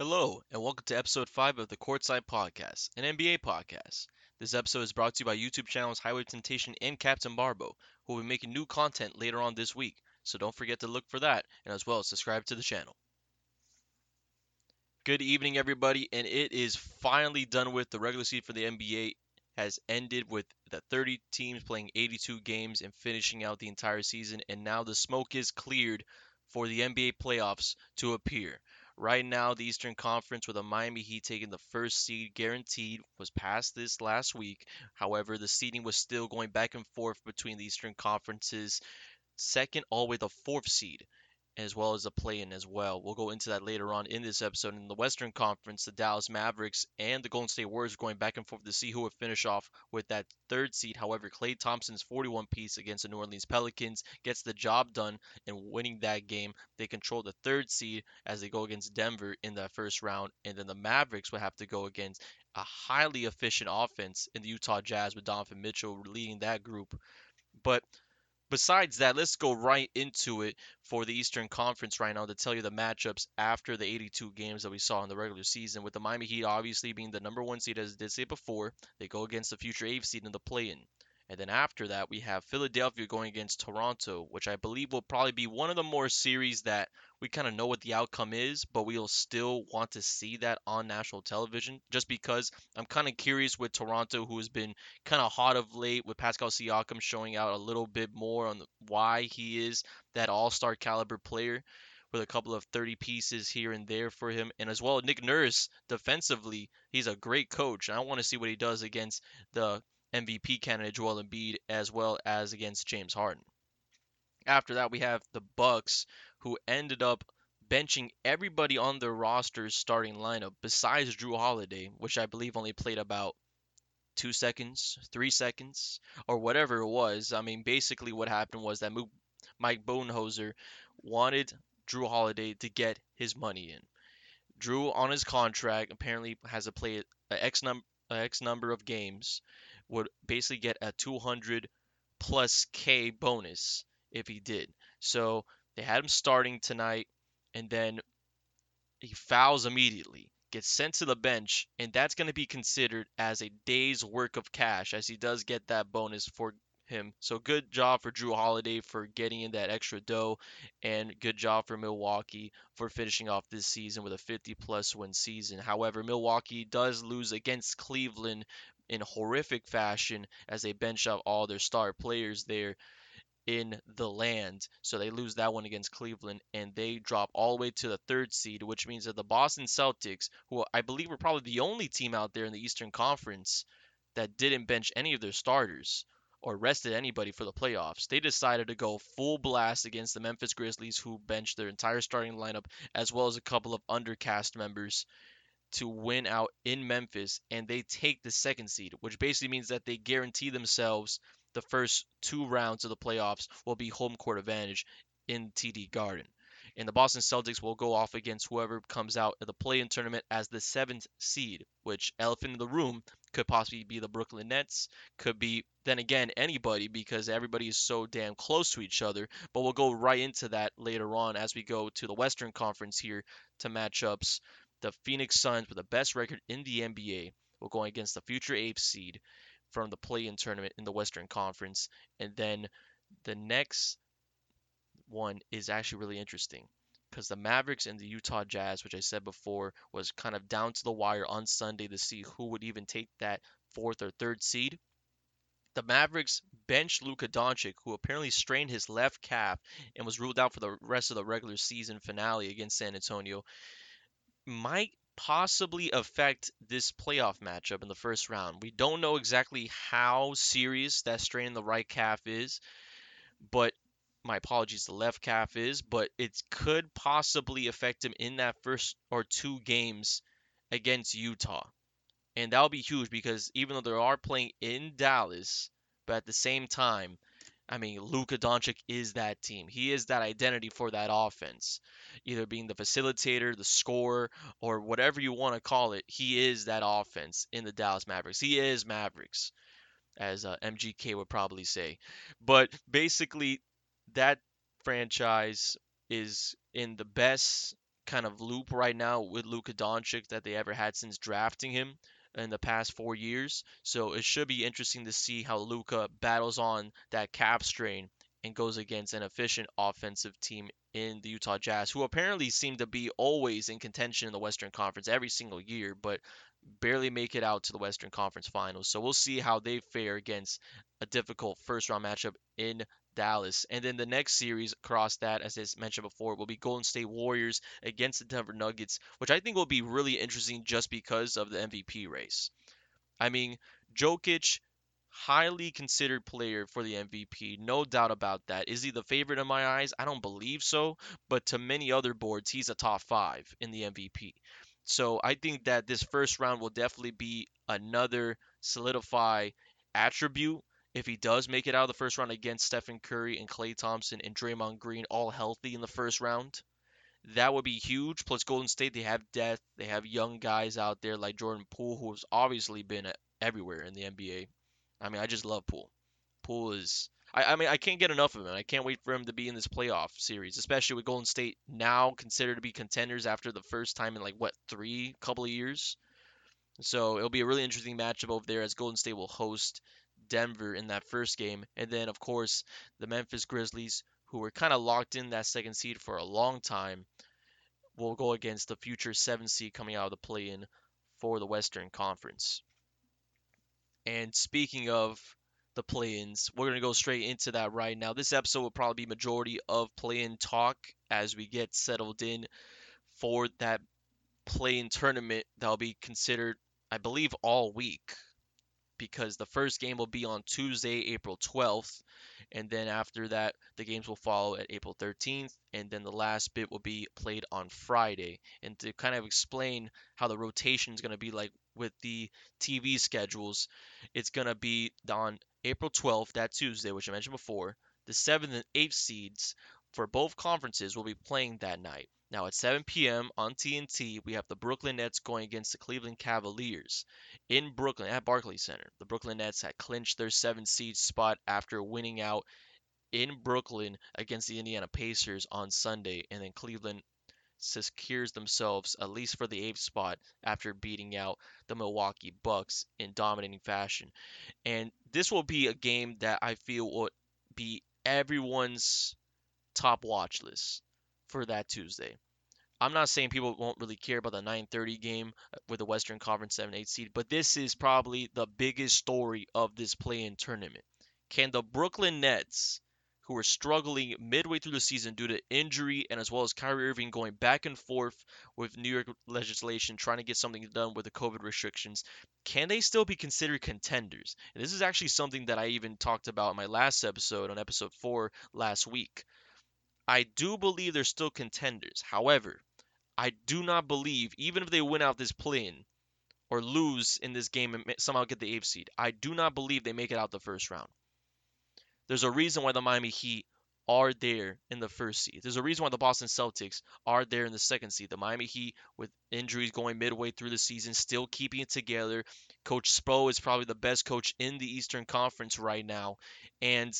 Hello, and welcome to episode 5 of the Courtside Podcast, an NBA podcast. This episode is brought to you by YouTube channels Highway Temptation and Captain Barbo, who will be making new content later on this week, so don't forget to look for that, and as well subscribe to the channel. Good evening, everybody, and it is finally done with. The regular season for the NBA has ended with the 30 teams playing 82 games and finishing out the entire season, and now the smoke is cleared for the NBA playoffs to appear. Right now, the Eastern Conference, with the Miami Heat taking the first seed guaranteed, was passed this last week. However, the seeding was still going back and forth between the Eastern Conference's second all the way to fourth seed as well as a play-in as well. We'll go into that later on in this episode. In the Western Conference, the Dallas Mavericks and the Golden State Warriors going back and forth to see who would finish off with that third seed. However, Klay Thompson's 41 piece against the New Orleans Pelicans gets the job done in winning that game. They control the third seed as they go against Denver in that first round, and then the Mavericks would have to go against a highly efficient offense in the Utah Jazz with Donovan Mitchell leading that group. But besides that, let's go right into it for the Eastern Conference right now to tell you the matchups after the 82 games that we saw in the regular season. With the Miami Heat obviously being the number one seed, as I did say before, they go against the future eighth seed in the play-in. And then after that, we have Philadelphia going against Toronto, which I believe will probably be one of the more series that we kind of know what the outcome is, but we'll still want to see that on national television just because I'm kind of curious with Toronto, who has been kind of hot of late, with Pascal Siakam showing out a little bit more on why he is that all star caliber player with a couple of 30 pieces here and there for him. And as well, Nick Nurse defensively, he's a great coach. And I want to see what he does against the MVP candidate Joel Embiid as well as against James Harden. After that, we have the Bucks who ended up benching everybody on their roster's starting lineup besides Jrue Holiday, which I believe only played about two seconds, three seconds, or whatever it was. I mean, basically what happened was that Mike Budenholzer wanted Jrue Holiday to get his money in. Jrue on his contract apparently has to play X, num- a X number of games would basically get a 200 plus K bonus if he did. So they had him starting tonight, and then he fouls immediately, gets sent to the bench, and that's going to be considered as a day's work of cash, as he does get that bonus for him. So good job for Jrue Holiday for getting in that extra dough, and good job for Milwaukee for finishing off this season with a 50 plus win season. However, Milwaukee does lose against Cleveland in horrific fashion as they bench out all their star players there in the land. So they lose that one against Cleveland and they drop all the way to the third seed, which means that the Boston Celtics, who I believe were probably the only team out there in the Eastern Conference that didn't bench any of their starters or rested anybody for the playoffs, they decided to go full blast against the Memphis Grizzlies, who benched their entire starting lineup as well as a couple of undercast members to win out in Memphis and they take the second seed, which basically means that they guarantee themselves the first two rounds of the playoffs will be home court advantage in TD Garden. And the Boston Celtics will go off against whoever comes out of the play-in tournament as the seventh seed, which elephant in the room could possibly be the Brooklyn Nets, could be then again anybody because everybody is so damn close to each other. But we'll go right into that later on as we go to the Western Conference here to matchups the Phoenix Suns with the best record in the NBA will go against the future eighth seed from the play-in tournament in the Western Conference. And then the next one is actually really interesting because the Mavericks and the Utah Jazz, which I said before, was kind of down to the wire on Sunday to see who would even take that fourth or third seed. The Mavericks benched Luka Doncic, who apparently strained his left calf and was ruled out for the rest of the regular season finale against San Antonio might possibly affect this playoff matchup in the first round. We don't know exactly how serious that strain in the right calf is, but my apologies, the left calf is, but it could possibly affect him in that first or two games against Utah. And that'll be huge because even though they are playing in Dallas, but at the same time, I mean, Luka Doncic is that team. He is that identity for that offense. Either being the facilitator, the scorer, or whatever you want to call it, he is that offense in the Dallas Mavericks. He is Mavericks, as uh, MGK would probably say. But basically, that franchise is in the best kind of loop right now with Luka Doncic that they ever had since drafting him in the past four years. So it should be interesting to see how Luka battles on that cap strain and goes against an efficient offensive team in the Utah Jazz, who apparently seem to be always in contention in the Western Conference every single year, but barely make it out to the Western Conference Finals. So we'll see how they fare against a difficult first round matchup in Dallas. And then the next series across that, as I mentioned before, will be Golden State Warriors against the Denver Nuggets, which I think will be really interesting just because of the MVP race. I mean, Jokic highly considered player for the MVP, no doubt about that. Is he the favorite in my eyes? I don't believe so, but to many other boards, he's a top five in the MVP. So I think that this first round will definitely be another solidify attribute if he does make it out of the first round against Stephen Curry and Klay Thompson and Draymond Green all healthy in the first round. That would be huge. Plus Golden State, they have depth. They have young guys out there like Jordan Poole, who's obviously been uh, everywhere in the NBA. I mean, I just love Poole. Poole is. I, I mean, I can't get enough of him. I can't wait for him to be in this playoff series, especially with Golden State now considered to be contenders after the first time in like what three couple of years. So it'll be a really interesting matchup over there as Golden State will host Denver in that first game, and then of course the Memphis Grizzlies, who were kind of locked in that second seed for a long time, will go against the future seven seed coming out of the play-in for the Western Conference. And speaking of the play-ins, we're gonna go straight into that right now. This episode will probably be majority of play-in talk as we get settled in for that play-in tournament that'll be considered, I believe, all week because the first game will be on Tuesday, April 12th, and then after that, the games will follow at April 13th, and then the last bit will be played on Friday. And to kind of explain how the rotation is going to be like with the TV schedules, it's going to be on April 12th, that Tuesday, which I mentioned before. The 7th and 8th seeds for both conferences will be playing that night. Now at 7 p.m. on TNT, we have the Brooklyn Nets going against the Cleveland Cavaliers in Brooklyn at Barclays Center. The Brooklyn Nets had clinched their 7 seed spot after winning out in Brooklyn against the Indiana Pacers on Sunday, and then Cleveland secures themselves at least for the eighth spot after beating out the Milwaukee Bucks in dominating fashion. And this will be a game that I feel will be everyone's top watch list for that Tuesday. I'm not saying people won't really care about the 9:30 game uh, with the Western Conference 7-8 seed, but this is probably the biggest story of this play-in tournament. Can the Brooklyn Nets who are struggling midway through the season due to injury and as well as Kyrie Irving going back and forth with New York legislation trying to get something done with the COVID restrictions, can they still be considered contenders? And this is actually something that I even talked about in my last episode on episode 4 last week. I do believe they're still contenders. However, I do not believe even if they win out this play-in or lose in this game and somehow get the eighth seed, I do not believe they make it out the first round. There's a reason why the Miami Heat are there in the first seed. There's a reason why the Boston Celtics are there in the second seed. The Miami Heat, with injuries going midway through the season, still keeping it together. Coach Spo is probably the best coach in the Eastern Conference right now. And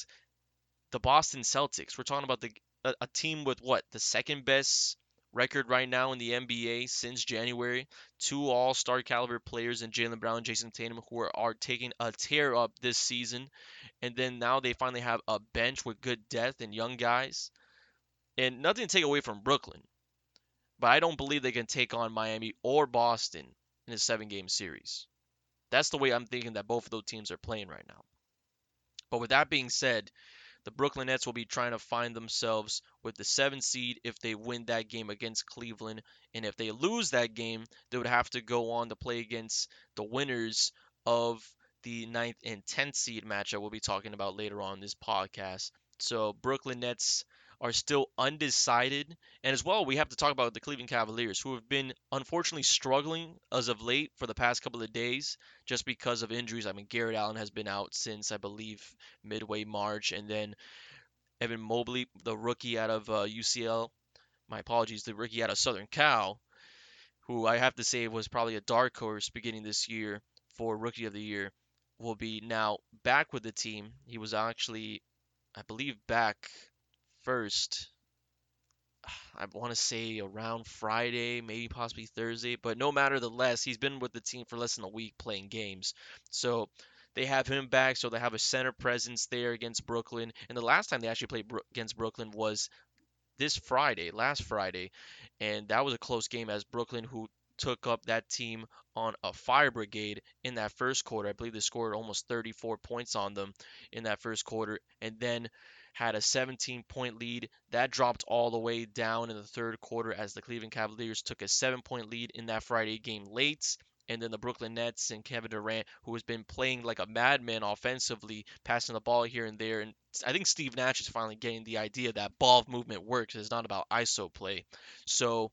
the Boston Celtics, we're talking about the a, a team with what the second best record right now in the NBA since January. Two All Star caliber players in Jaylen Brown and Jayson Tatum who are, are taking a tear up this season. And then now they finally have a bench with good depth and young guys. And nothing to take away from Brooklyn. But I don't believe they can take on Miami or Boston in a seven game series. That's the way I'm thinking that both of those teams are playing right now. But with that being said, the Brooklyn Nets will be trying to find themselves with the seventh seed if they win that game against Cleveland. And if they lose that game, they would have to go on to play against the winners of the ninth and tenth seed matchup we'll be talking about later on this podcast. So Brooklyn Nets are still undecided. And as well, we have to talk about the Cleveland Cavaliers, who have been unfortunately struggling as of late for the past couple of days just because of injuries. I mean, Jarrett Allen has been out since, I believe, midway March. And then Evan Mobley, the rookie out of uh, UCL, my apologies, the rookie out of Southern Cal, who I have to say was probably a dark horse beginning this year for Rookie of the Year, will be now back with the team. He was actually, I believe, back first. I want to say around Friday, maybe possibly Thursday, but no matter the less, he's been with the team for less than a week playing games. So they have him back, so they have a center presence there against Brooklyn. And the last time they actually played against Brooklyn was this Friday, last Friday, and that was a close game as Brooklyn, who took up that team on a fire brigade in that first quarter. I believe they scored almost 34 points on them in that first quarter, and then had a 17 point lead. That dropped all the way down in the third quarter as the Cleveland Cavaliers took a seven point lead in that Friday game late. And then the Brooklyn Nets and Kevin Durant, who has been playing like a madman offensively, passing the ball here and there. And I think Steve Nash is finally getting the idea that ball movement works. It's not about ISO play. So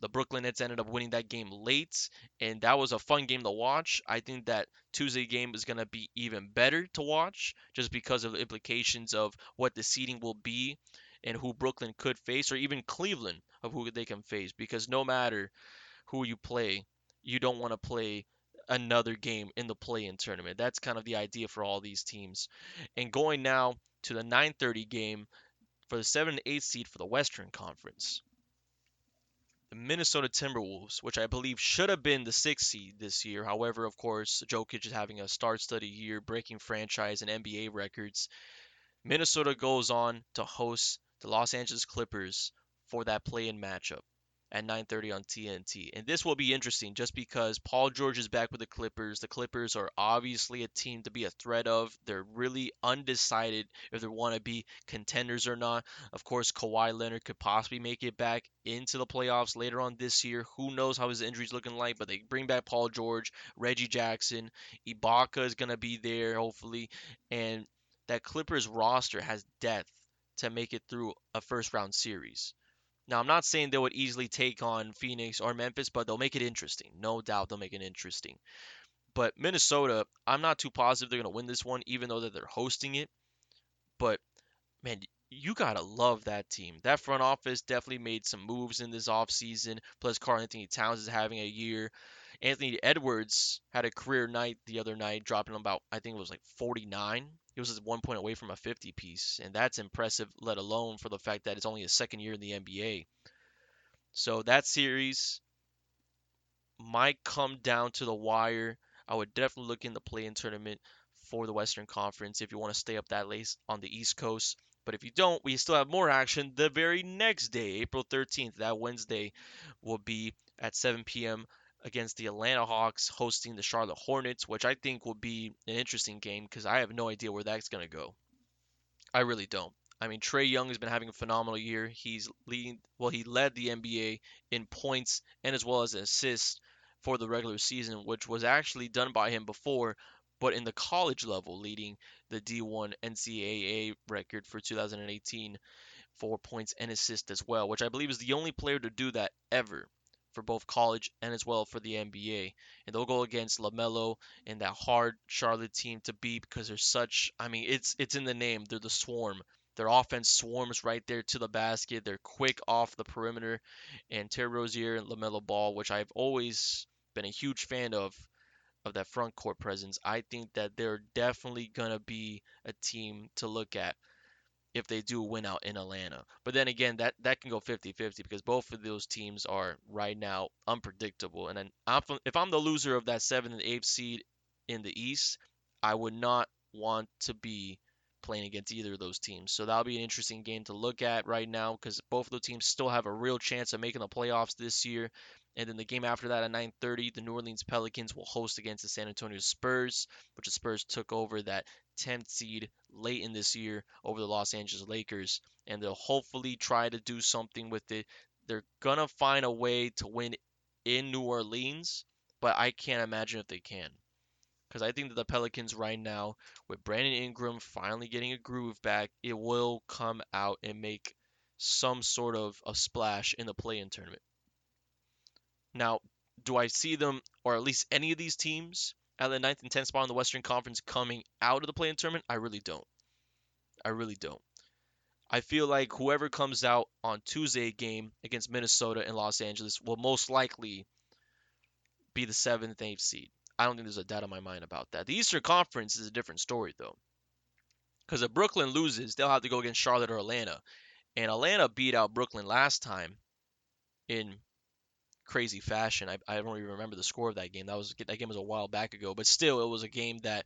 the Brooklyn Nets ended up winning that game late, and that was a fun game to watch. I think that Tuesday game is going to be even better to watch just because of the implications of what the seeding will be and who Brooklyn could face, or even Cleveland of who they can face. Because no matter who you play, you don't want to play another game in the play-in tournament. That's kind of the idea for all these teams. And going now to the 9:30 game for the 7 and 8 seed for the Western Conference the Minnesota Timberwolves, which I believe should have been the sixth seed this year. However, of course, Jokic is having a star-studded year, breaking franchise and NBA records. Minnesota goes on to host the Los Angeles Clippers for that play-in matchup at 9:30 on TNT. And this will be interesting just because Paul George is back with the Clippers. The Clippers are obviously a team to be a threat of. They're really undecided if they want to be contenders or not. Of course, Kawhi Leonard could possibly make it back into the playoffs later on this year. Who knows how his injury's looking like, but they bring back Paul George, Reggie Jackson, Ibaka is going to be there hopefully, and that Clippers roster has depth to make it through a first round series. Now, I'm not saying they would easily take on Phoenix or Memphis, but they'll make it interesting. No doubt they'll make it interesting. But Minnesota, I'm not too positive they're going to win this one, even though that they're hosting it. But, man, you got to love that team. That front office definitely made some moves in this offseason. Plus, Karl-Anthony Towns is having a year. Anthony Edwards had a career night the other night, dropping about, I think it was like 49 he was one point away from a 50 piece, and that's impressive, let alone for the fact that it's only his second year in the NBA. So that series might come down to the wire. I would definitely look in the play-in tournament for the Western Conference if you want to stay up that late on the East Coast. But if you don't, we still have more action the very next day, April 13th. That Wednesday will be at 7 p.m against the Atlanta Hawks hosting the Charlotte Hornets, which I think will be an interesting game because I have no idea where that's going to go. I really don't. I mean, Trae Young has been having a phenomenal year. He's leading, well, he led the NBA in points and as well as assists for the regular season, which was actually done by him before, but in the college level, leading the D1 NCAA record for 2018 for points and assists as well, which I believe is the only player to do that ever for both college and as well for the NBA. And they'll go against LaMelo and that hard Charlotte team to beat because they're such I mean it's it's in the name. They're the swarm. Their offense swarms right there to the basket. They're quick off the perimeter. And Terry Rozier and LaMelo Ball, which I've always been a huge fan of of that front court presence. I think that they're definitely going to be a team to look at if they do win out in Atlanta. But then again, that, that can go 50-50 because both of those teams are right now unpredictable. And I'm, if I'm the loser of that 7th and 8th seed in the East, I would not want to be playing against either of those teams. So that'll be an interesting game to look at right now because both of the teams still have a real chance of making the playoffs this year. And then the game after that at 9:30, the New Orleans Pelicans will host against the San Antonio Spurs, which the Spurs took over that 10th seed late in this year over the Los Angeles Lakers, and they'll hopefully try to do something with it. They're gonna find a way to win in New Orleans, but I can't imagine if they can. Because I think that the Pelicans right now, with Brandon Ingram finally getting a groove back, it will come out and make some sort of a splash in the play-in tournament. Now, do I see them, or at least any of these teams, at the ninth and tenth spot in the Western Conference coming out of the play-in tournament? I really don't. I really don't. I feel like whoever comes out on Tuesday game against Minnesota and Los Angeles will most likely be the seventh eighth seed. I don't think there's a doubt in my mind about that. The Eastern Conference is a different story though. Because if Brooklyn loses, they'll have to go against Charlotte or Atlanta. And Atlanta beat out Brooklyn last time in crazy fashion. I, I don't even remember the score of that game. That was that game was a while back ago, but still, it was a game that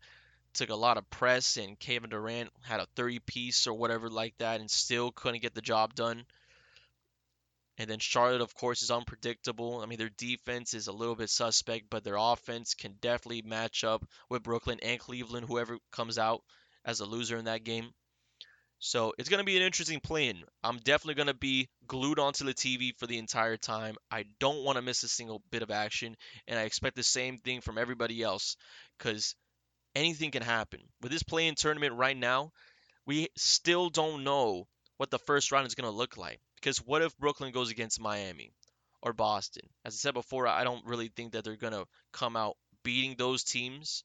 took a lot of press, and Kevin Durant had a 30 piece or whatever like that, and still couldn't get the job done. And then Charlotte, of course, is unpredictable. I mean, their defense is a little bit suspect, but their offense can definitely match up with Brooklyn and Cleveland, whoever comes out as a loser in that game. So it's going to be an interesting play-in. I'm definitely going to be glued onto the TV for the entire time. I don't want to miss a single bit of action, and I expect the same thing from everybody else because anything can happen. With this play-in tournament right now, we still don't know what the first round is going to look like. Because what if Brooklyn goes against Miami or Boston? As I said before, I don't really think that they're going to come out beating those teams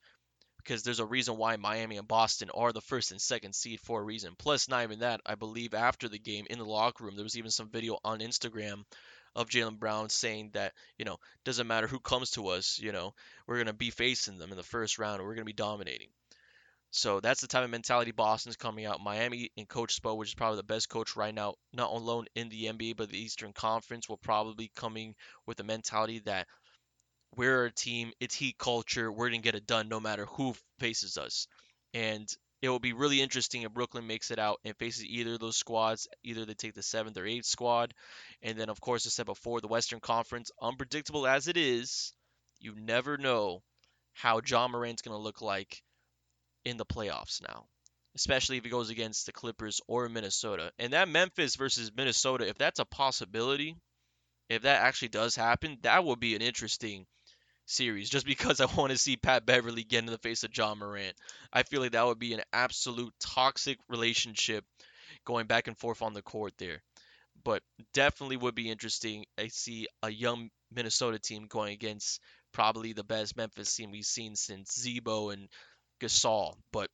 because there's a reason why Miami and Boston are the first and second seed for a reason. Plus, not even that, I believe after the game in the locker room, there was even some video on Instagram of Jaylen Brown saying that, you know, doesn't matter who comes to us, you know, we're going to be facing them in the first round, we're going to be dominating. So that's the type of mentality Boston's coming out. Miami and Coach Spo, which is probably the best coach right now, not alone in the NBA, but the Eastern Conference, will probably coming with the mentality that we're a team, it's heat culture, we're going to get it done no matter who faces us. And it will be really interesting if Brooklyn makes it out and faces either of those squads. Either they take the seventh or eighth squad. And then, of course, I said before, the Western Conference, unpredictable as it is, you never know how Ja Morant's going to look like in the playoffs now, especially if he goes against the Clippers or Minnesota. And that Memphis versus Minnesota, if that's a possibility, if that actually does happen, that would be an interesting series just because I want to see Pat Beverley get in the face of John Morant. I feel like that would be an absolute toxic relationship going back and forth on the court there. But definitely would be interesting. I see a young Minnesota team going against probably the best Memphis team we've seen since Z-Bo and Gasol. But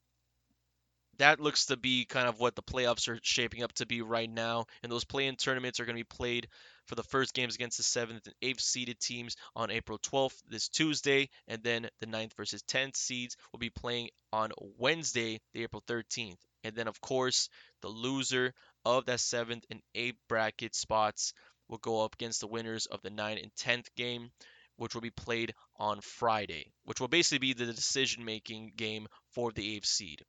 that looks to be kind of what the playoffs are shaping up to be right now. And those play-in tournaments are going to be played for the first games against the 7th and 8th seeded teams on April 12th this Tuesday, and then the ninth versus 10th seeds will be playing on Wednesday, the April 13th. And then, of course, the loser of that 7th and 8th bracket spots will go up against the winners of the 9th and 10th game, which will be played on Friday, which will basically be the decision making game for the 8th seed.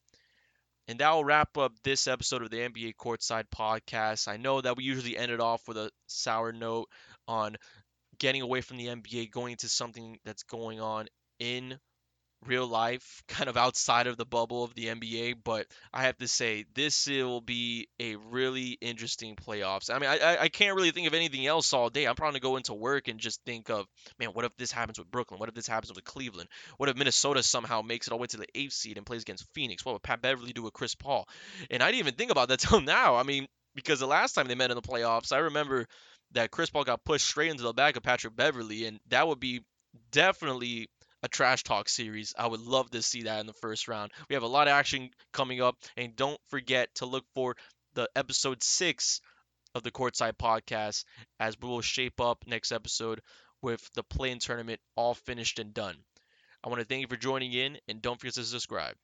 And that will wrap up this episode of the NBA Courtside Podcast. I know that we usually end it off with a sour note on getting away from the NBA, going to something that's going on in real life, kind of outside of the bubble of the NBA. But I have to say, this will be a really interesting playoffs. I mean, I, I can't really think of anything else all day. I'm probably going to go into work and just think of, man, what if this happens with Brooklyn? What if this happens with Cleveland? What if Minnesota somehow makes it all the way to the eighth seed and plays against Phoenix? What would Pat Beverley do with Chris Paul? And I didn't even think about that till now. I mean, because the last time they met in the playoffs, I remember that Chris Paul got pushed straight into the back of Patrick Beverley, and that would be definitely a trash talk series. I would love to see that in the first round. We have a lot of action coming up, and don't forget to look for the episode six of the Courtside Podcast as we will shape up next episode with the play-in tournament all finished and done. I want to thank you for joining in, and don't forget to subscribe.